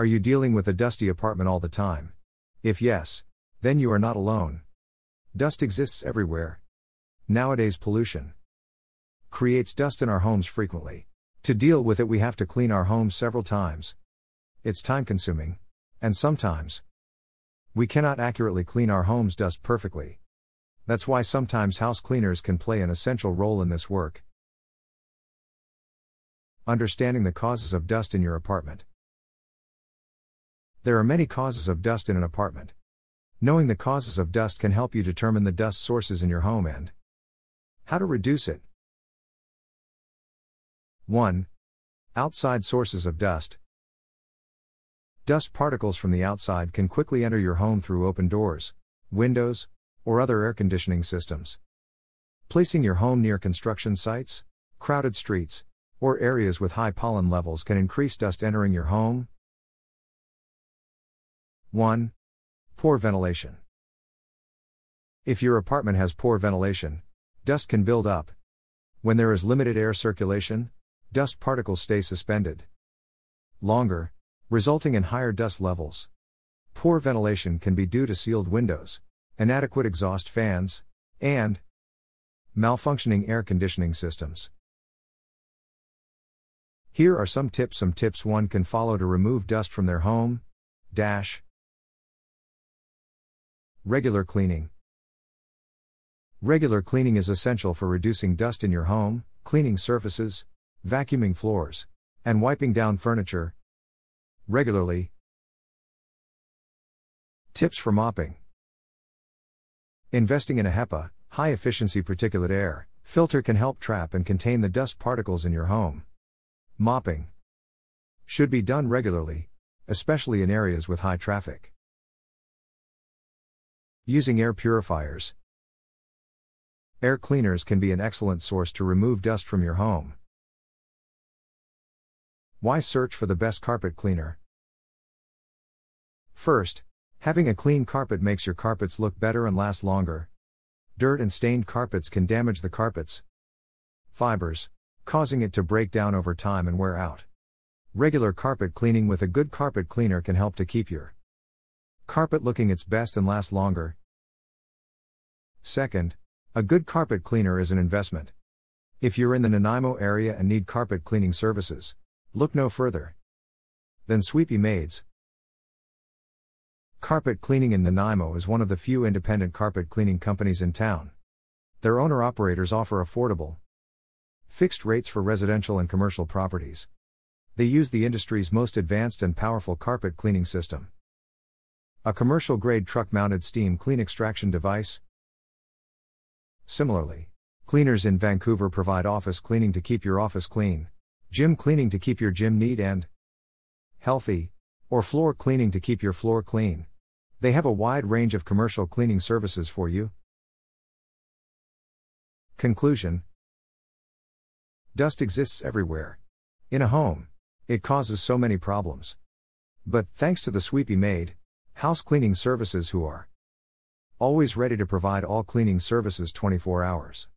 Are you dealing with a dusty apartment all the time? If yes, then you are not alone. Dust exists everywhere. Nowadays, pollution creates dust in our homes frequently. To deal with it, we have to clean our homes several times. It's time consuming, and sometimes we cannot accurately clean our homes dust perfectly. That's why sometimes house cleaners can play an essential role in this work. Understanding the causes of dust in your apartment. There are many causes of dust in an apartment. Knowing the causes of dust can help you determine the dust sources in your home and how to reduce it. 1. Outside sources of dust. Dust particles from the outside can quickly enter your home through open doors, windows, or other air conditioning systems. Placing your home near construction sites, crowded streets, or areas with high pollen levels can increase dust entering your home. 1. Poor ventilation. If your apartment has poor ventilation, dust can build up. When there is limited air circulation, dust particles stay suspended longer, resulting in higher dust levels. Poor ventilation can be due to sealed windows, inadequate exhaust fans, and malfunctioning air conditioning systems. Here are some tips some tips one can follow to remove dust from their home. Dash Regular cleaning. Regular cleaning is essential for reducing dust in your home, cleaning surfaces, vacuuming floors, and wiping down furniture regularly. Tips for mopping Investing in a HEPA, high efficiency particulate air, filter can help trap and contain the dust particles in your home. Mopping should be done regularly, especially in areas with high traffic. Using air purifiers. Air cleaners can be an excellent source to remove dust from your home. Why search for the best carpet cleaner? First, having a clean carpet makes your carpets look better and last longer. Dirt and stained carpets can damage the carpet's fibers, causing it to break down over time and wear out. Regular carpet cleaning with a good carpet cleaner can help to keep your carpet looking its best and last longer. Second, a good carpet cleaner is an investment. If you're in the Nanaimo area and need carpet cleaning services, Look no further than Sweepy Maids. Carpet Cleaning in Nanaimo is one of the few independent carpet cleaning companies in town. Their owner operators offer affordable, fixed rates for residential and commercial properties. They use the industry's most advanced and powerful carpet cleaning system. A commercial grade truck mounted steam clean extraction device. Similarly, cleaners in Vancouver provide office cleaning to keep your office clean. Gym cleaning to keep your gym neat and healthy, or floor cleaning to keep your floor clean. They have a wide range of commercial cleaning services for you. Conclusion Dust exists everywhere. In a home, it causes so many problems. But thanks to the Sweepy Maid, house cleaning services who are always ready to provide all cleaning services 24 hours.